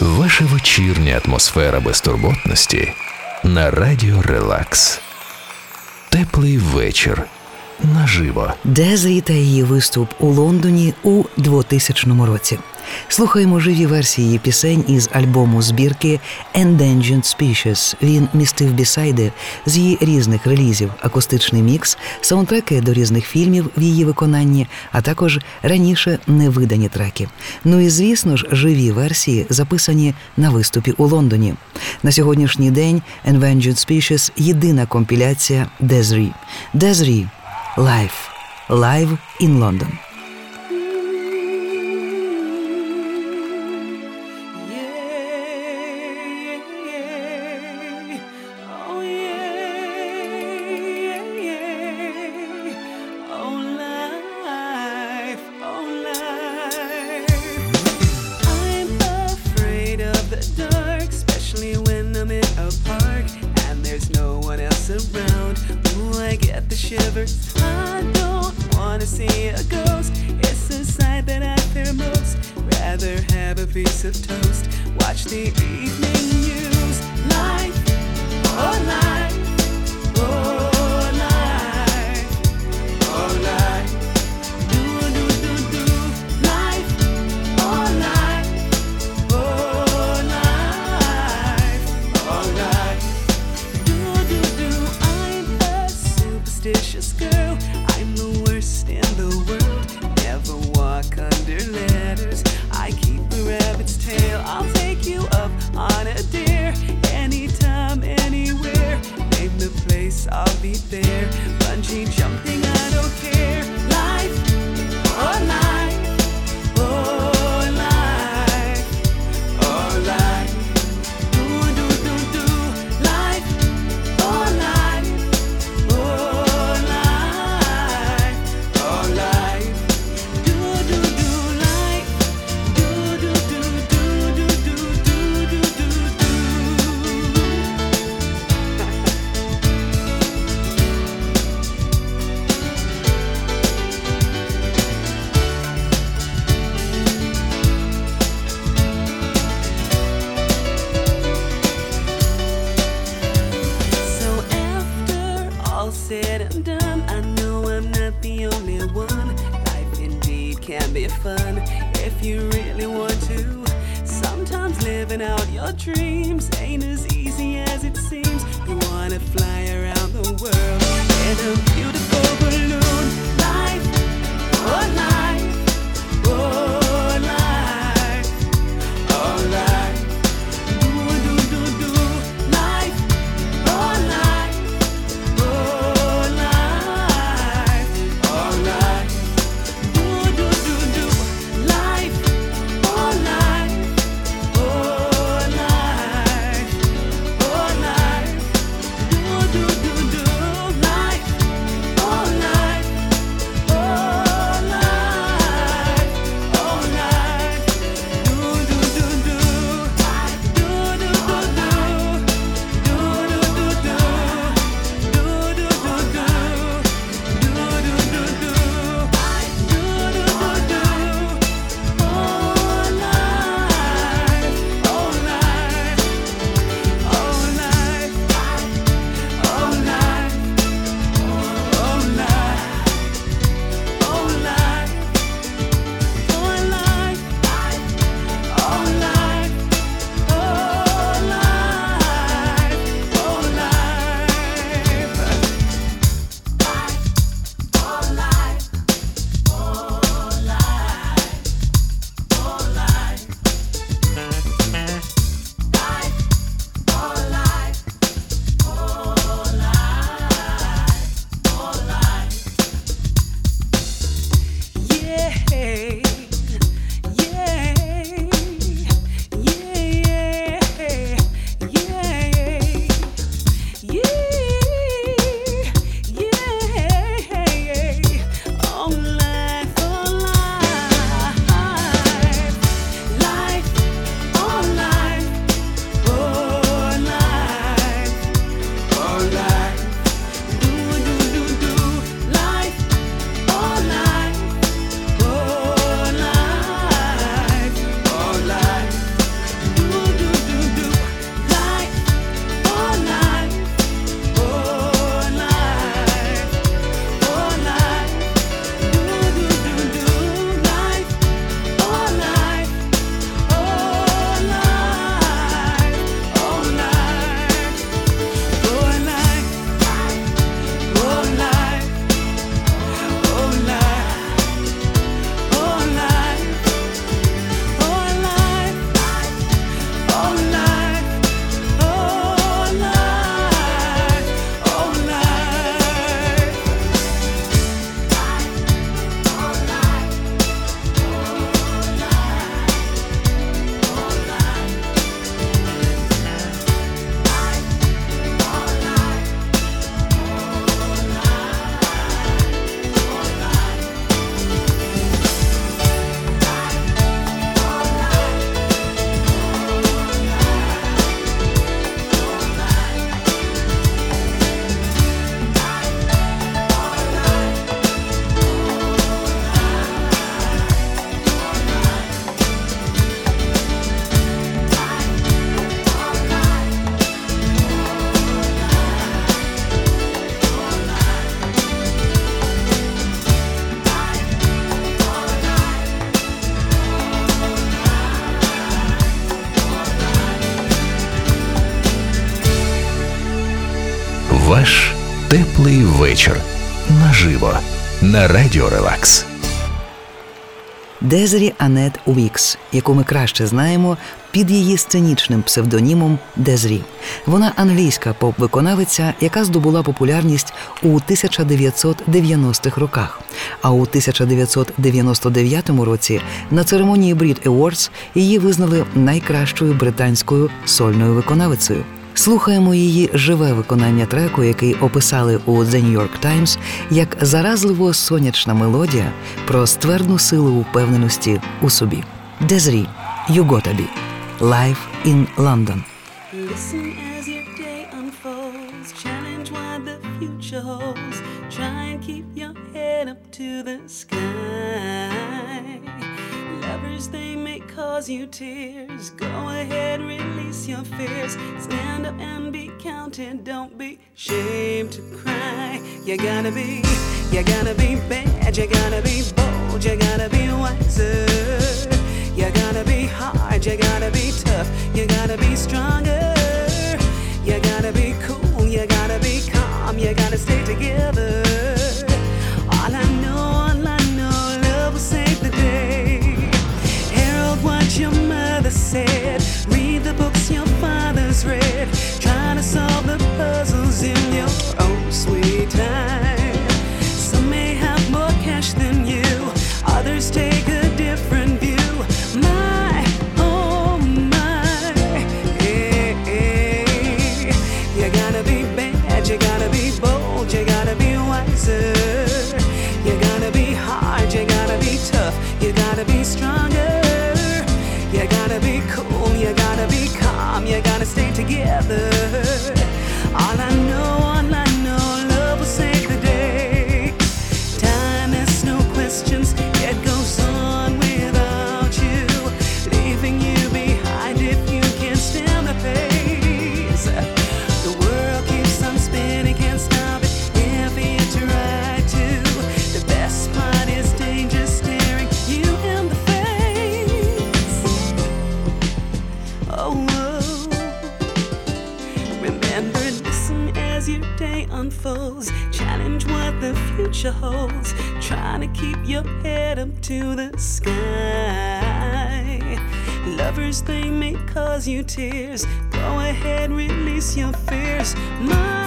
Ваша вечірня атмосфера безтурботності на радіо Релакс. Теплий вечір наживо. Дезрі та її виступ у Лондоні у 2000 році. Слухаємо живі версії пісень із альбому збірки Endangered Species. Він містив бісайди з її різних релізів, акустичний мікс, саундтреки до різних фільмів в її виконанні, а також раніше невидані треки. Ну і звісно ж, живі версії записані на виступі у Лондоні. На сьогоднішній день Endangered Species – єдина компіляція Дезрі. Дезрі Live. Live in London. Shivers. I don't wanna see a ghost. It's the sight that I fear most. Rather have a piece of toast. Watch the evening can be fun if you really want to. Sometimes living out your dreams ain't as easy as it seems. You wanna fly around the world in a beautiful balloon. Life, oh life, oh теплий вечір наживо на радіо Релакс. Дезері Анет Уікс, яку ми краще знаємо під її сценічним псевдонімом Дезрі. Вона англійська поп-виконавиця, яка здобула популярність у 1990-х роках. А у 1999 році на церемонії Brit Awards її визнали найкращою британською сольною виконавицею. Слухаємо її живе виконання треку, який описали у The New York Times як заразливо сонячна мелодія про ствердну силу упевненості у собі. Дезрі Be. Live in London. Listen as your day unfolds. Challenge what the future holds. Try and keep your head up to the sky. Lovers, they may cause you tears. Go ahead, release your fears. Stand up and be counted. Don't be ashamed to cry. You gotta be, you gotta be bad. You gotta be bold. You gotta be wiser. You gotta be hard, you gotta be tough, you gotta be stronger. You gotta be cool, you gotta be calm, you gotta stay together. The future holds. Trying to keep your head up to the sky. Lovers, they may cause you tears. Go ahead, release your fears. My,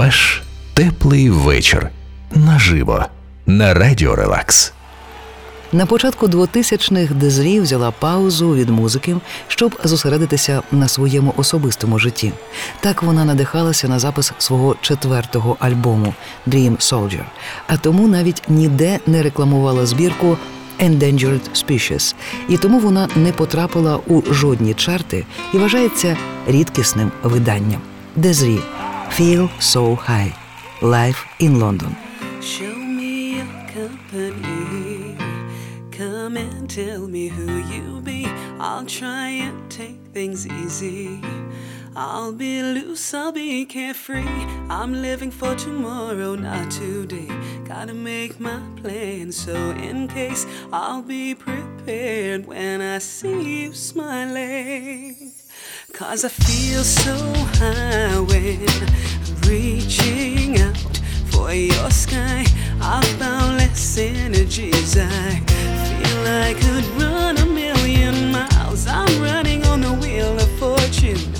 Ваш теплий вечір. Наживо. На радіо Релакс. На початку 2000-х Дезрі взяла паузу від музики, щоб зосередитися на своєму особистому житті. Так вона надихалася на запис свого четвертого альбому Dream Soldier, а тому навіть ніде не рекламувала збірку Endangered Species, і тому вона не потрапила у жодні чарти і вважається рідкісним виданням. Дезрі Feel So High Live in London. Show me your company. Come and tell me who you be. I'll try and take things easy. I'll be loose, I'll be carefree. I'm living for tomorrow, not today. Gotta make my plan, so in case I'll be prepared when I see you smiling. Cause I feel so high when I'm reaching out for your sky. I've boundless energies. I feel I could run a million miles. I'm running on the wheel of fortune,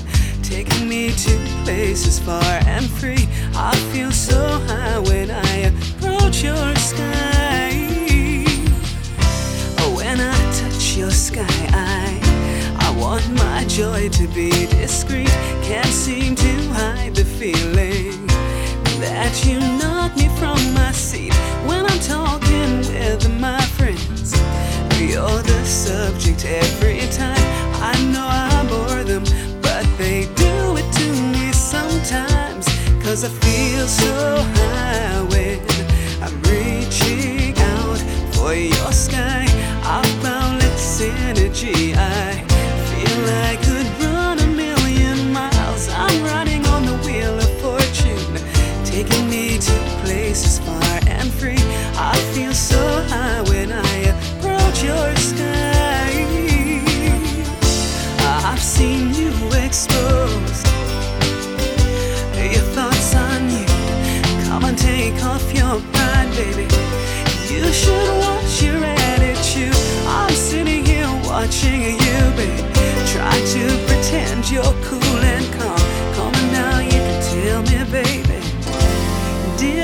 taking me to places far and free. I feel so high when I approach your sky. Oh, when I touch your sky, I want my joy to be discreet. Can't seem to hide the feeling that you knock me from my seat when I'm talking with my friends. You're the subject every time. I know I bore them, but they do it to me sometimes. Cause I feel so high when I'm reaching out for your sky. I've boundless energy. I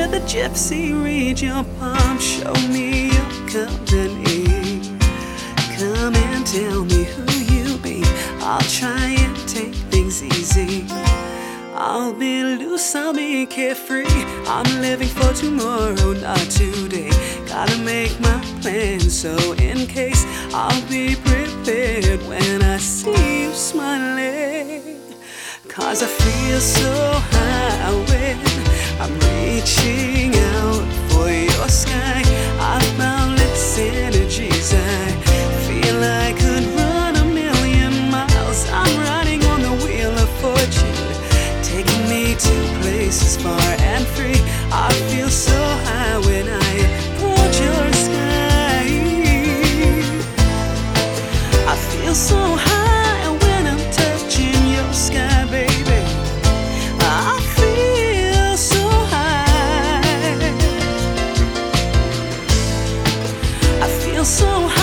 Did the gypsy read your palm? Show me your company. Come and tell me who you be. I'll try and take things easy. I'll be loose, I'll be carefree. I'm living for tomorrow, not today. Gotta make my plan, so in case I'll be prepared when I see you smiling. Cause I feel so high when I'm reaching out for your Eu sou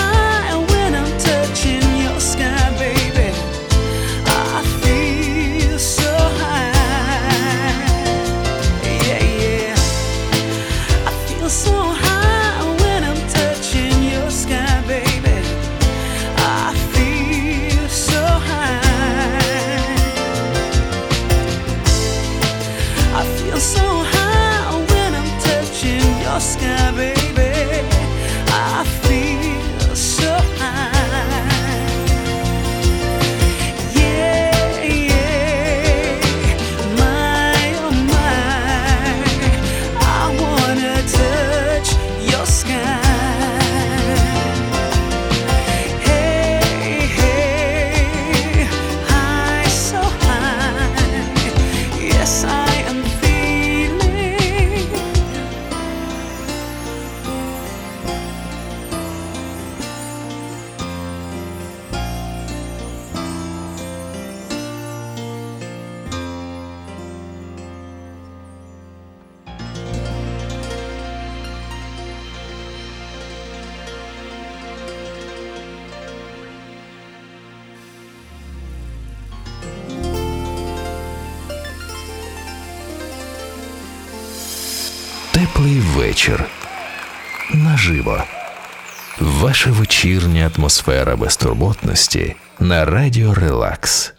Теплий вечір. Наживо. Ваша вечірня атмосфера безтурботності на радіо Релакс.